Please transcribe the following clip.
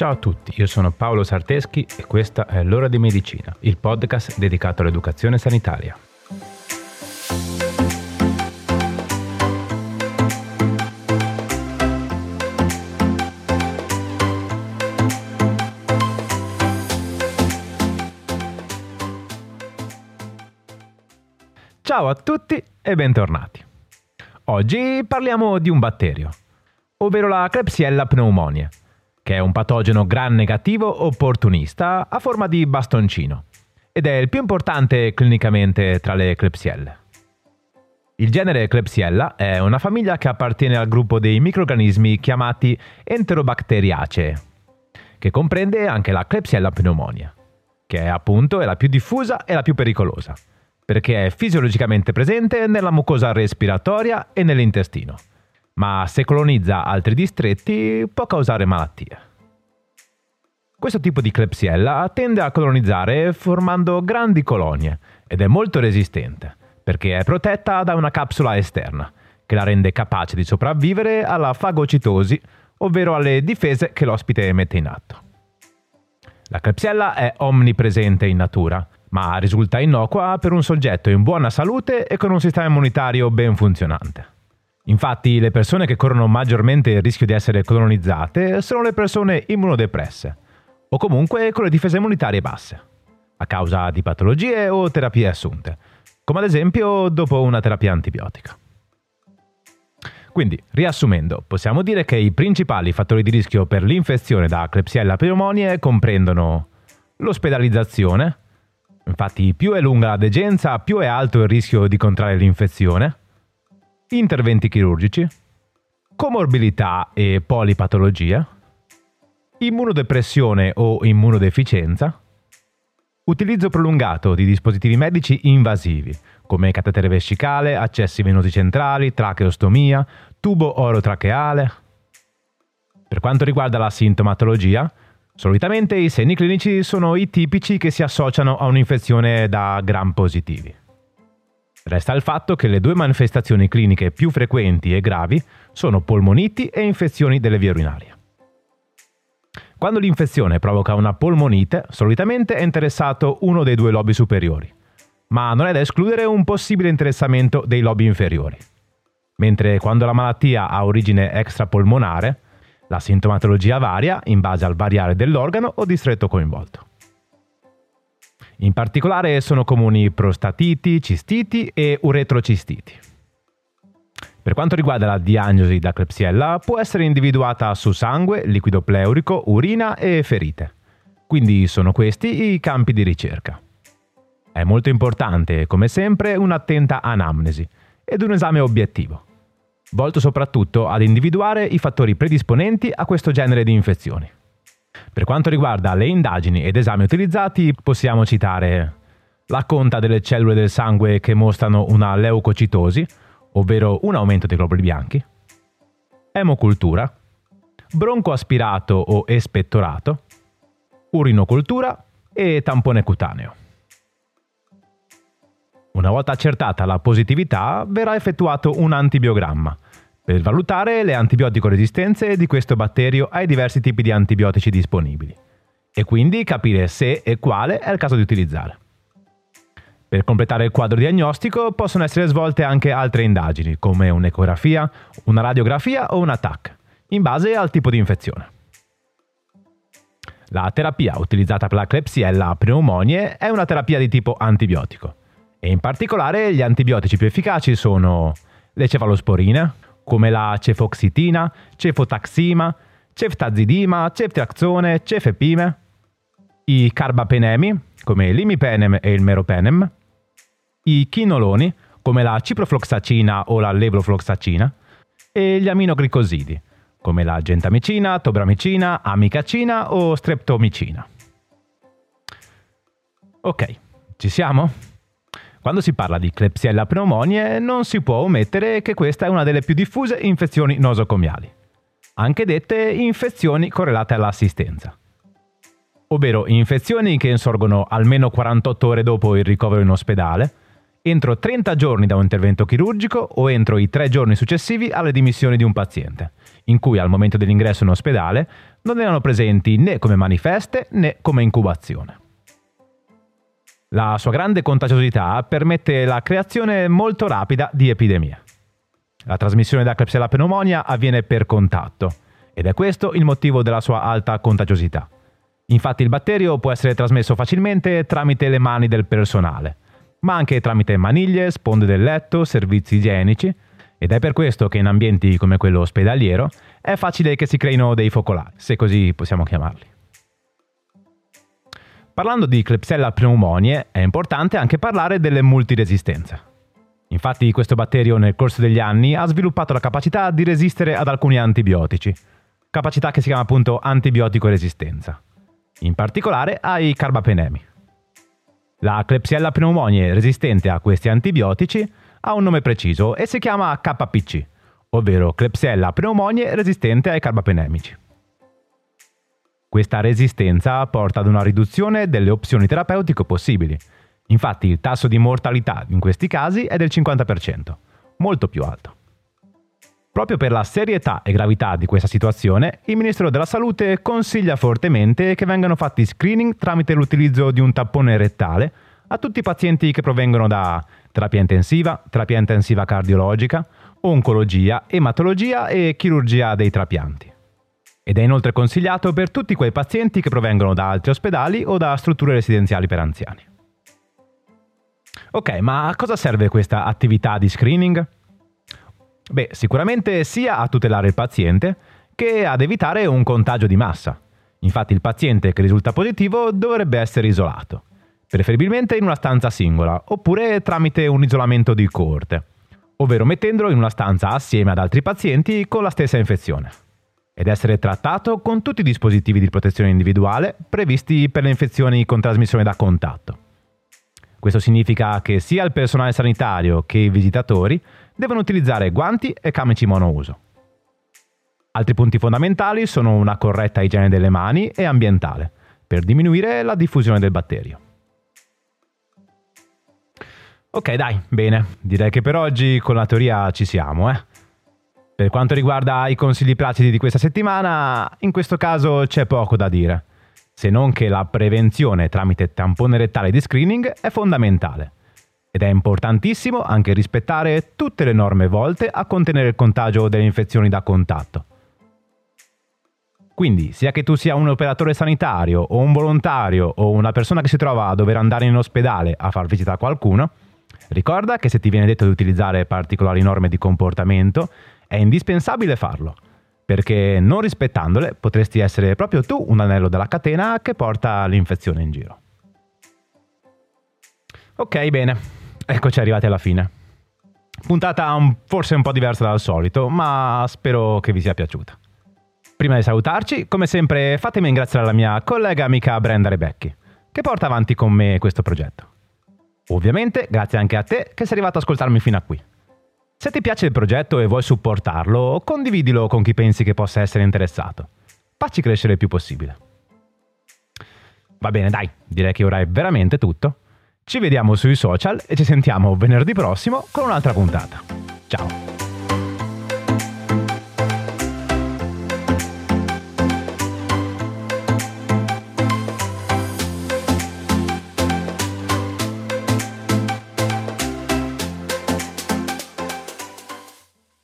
Ciao a tutti, io sono Paolo Sarteschi e questa è L'ora di medicina, il podcast dedicato all'educazione sanitaria. Ciao a tutti e bentornati. Oggi parliamo di un batterio, ovvero la Klebsiella pneumoniae che è un patogeno gram negativo opportunista a forma di bastoncino ed è il più importante clinicamente tra le Klebsielle. Il genere Klebsiella è una famiglia che appartiene al gruppo dei microrganismi chiamati Enterobacteriaceae, che comprende anche la Klebsiella pneumoniae, che è appunto è la più diffusa e la più pericolosa, perché è fisiologicamente presente nella mucosa respiratoria e nell'intestino ma se colonizza altri distretti può causare malattie. Questo tipo di Klebsiella tende a colonizzare formando grandi colonie ed è molto resistente perché è protetta da una capsula esterna che la rende capace di sopravvivere alla fagocitosi, ovvero alle difese che l'ospite mette in atto. La Klebsiella è omnipresente in natura, ma risulta innocua per un soggetto in buona salute e con un sistema immunitario ben funzionante. Infatti le persone che corrono maggiormente il rischio di essere colonizzate sono le persone immunodepresse o comunque con le difese immunitarie basse, a causa di patologie o terapie assunte, come ad esempio dopo una terapia antibiotica. Quindi, riassumendo, possiamo dire che i principali fattori di rischio per l'infezione da Klebsiella pneumoniae comprendono l'ospedalizzazione, infatti più è lunga la degenza, più è alto il rischio di contrarre l'infezione, interventi chirurgici, comorbilità e polipatologia, immunodepressione o immunodeficienza, utilizzo prolungato di dispositivi medici invasivi come catetere vescicale, accessi venosi centrali, tracheostomia, tubo orotracheale. Per quanto riguarda la sintomatologia, solitamente i segni clinici sono i tipici che si associano a un'infezione da gram positivi. Resta il fatto che le due manifestazioni cliniche più frequenti e gravi sono polmoniti e infezioni delle vie urinarie. Quando l'infezione provoca una polmonite, solitamente è interessato uno dei due lobi superiori, ma non è da escludere un possibile interessamento dei lobi inferiori. Mentre quando la malattia ha origine extrapolmonare, la sintomatologia varia in base al variare dell'organo o distretto coinvolto. In particolare sono comuni prostatiti, cistiti e uretrocistiti. Per quanto riguarda la diagnosi da Klebsiella, può essere individuata su sangue, liquido pleurico, urina e ferite. Quindi sono questi i campi di ricerca. È molto importante, come sempre, un'attenta anamnesi ed un esame obiettivo, volto soprattutto ad individuare i fattori predisponenti a questo genere di infezioni. Per quanto riguarda le indagini ed esami utilizzati, possiamo citare la conta delle cellule del sangue che mostrano una leucocitosi, ovvero un aumento dei globuli bianchi, emocultura, broncoaspirato o espettorato, urinocultura e tampone cutaneo. Una volta accertata la positività, verrà effettuato un antibiogramma, per valutare le antibiotico resistenze di questo batterio ai diversi tipi di antibiotici disponibili e quindi capire se e quale è il caso di utilizzare. Per completare il quadro diagnostico possono essere svolte anche altre indagini, come un'ecografia, una radiografia o un TAC, in base al tipo di infezione. La terapia utilizzata per la Klebsiella pneumoniae è una terapia di tipo antibiotico e in particolare gli antibiotici più efficaci sono le cefalosporine, come la cefoxitina, cefotaxima, ceftazidima, ceftriaxone, cefepime, i carbapenemi, come l'imipenem e il meropenem, i chinoloni, come la ciprofloxacina o la levofloxacina, e gli aminoglicosidi, come la gentamicina, tobramicina, amicacina o streptomicina. Ok, ci siamo? Quando si parla di Klebsiella pneumoniae non si può omettere che questa è una delle più diffuse infezioni nosocomiali, anche dette infezioni correlate all'assistenza, ovvero infezioni che insorgono almeno 48 ore dopo il ricovero in ospedale, entro 30 giorni da un intervento chirurgico o entro i 3 giorni successivi alle dimissioni di un paziente, in cui al momento dell'ingresso in ospedale non erano presenti né come manifeste né come incubazione. La sua grande contagiosità permette la creazione molto rapida di epidemie. La trasmissione da Klebsiella pneumonia avviene per contatto ed è questo il motivo della sua alta contagiosità. Infatti il batterio può essere trasmesso facilmente tramite le mani del personale, ma anche tramite maniglie, sponde del letto, servizi igienici, ed è per questo che in ambienti come quello ospedaliero è facile che si creino dei focolari, se così possiamo chiamarli. Parlando di Klebsiella pneumonie è importante anche parlare delle multiresistenze. Infatti questo batterio nel corso degli anni ha sviluppato la capacità di resistere ad alcuni antibiotici, capacità che si chiama appunto antibiotico resistenza, in particolare ai carbapenemi. La Klebsiella pneumonie resistente a questi antibiotici ha un nome preciso e si chiama KPC, ovvero Klebsiella pneumonie resistente ai carbapenemici. Questa resistenza porta ad una riduzione delle opzioni terapeutiche possibili. Infatti il tasso di mortalità in questi casi è del 50%, molto più alto. Proprio per la serietà e gravità di questa situazione, il Ministero della Salute consiglia fortemente che vengano fatti screening tramite l'utilizzo di un tappone rettale a tutti i pazienti che provengono da terapia intensiva, terapia intensiva cardiologica, oncologia, ematologia e chirurgia dei trapianti. Ed è inoltre consigliato per tutti quei pazienti che provengono da altri ospedali o da strutture residenziali per anziani. Ok, ma a cosa serve questa attività di screening? Beh, sicuramente sia a tutelare il paziente che ad evitare un contagio di massa. Infatti il paziente che risulta positivo dovrebbe essere isolato, preferibilmente in una stanza singola oppure tramite un isolamento di coorte, ovvero mettendolo in una stanza assieme ad altri pazienti con la stessa infezione, ed essere trattato con tutti i dispositivi di protezione individuale previsti per le infezioni con trasmissione da contatto. Questo significa che sia il personale sanitario che i visitatori devono utilizzare guanti e camici monouso. Altri punti fondamentali sono una corretta igiene delle mani e ambientale, per diminuire la diffusione del batterio. Ok, dai, bene, direi che per oggi con la teoria ci siamo, eh. Per quanto riguarda i consigli pratici di questa settimana, in questo caso c'è poco da dire, se non che la prevenzione tramite tampone rettale di screening è fondamentale ed è importantissimo anche rispettare tutte le norme volte a contenere il contagio delle infezioni da contatto. Quindi, sia che tu sia un operatore sanitario o un volontario o una persona che si trova a dover andare in ospedale a far visita a qualcuno, ricorda che se ti viene detto di utilizzare particolari norme di comportamento, è indispensabile farlo, perché non rispettandole potresti essere proprio tu un anello della catena che porta l'infezione in giro. Ok, bene. Eccoci arrivati alla fine. Puntata un, forse un po' diversa dal solito, ma spero che vi sia piaciuta. Prima di salutarci, come sempre, fatemi ringraziare la mia collega amica Brenda Rebecchi, che porta avanti con me questo progetto. Ovviamente, grazie anche a te che sei arrivato ad ascoltarmi fino a qui. Se ti piace il progetto e vuoi supportarlo, condividilo con chi pensi che possa essere interessato. Facci crescere il più possibile. Va bene, dai, direi che ora è veramente tutto. Ci vediamo sui social e ci sentiamo venerdì prossimo con un'altra puntata. Ciao!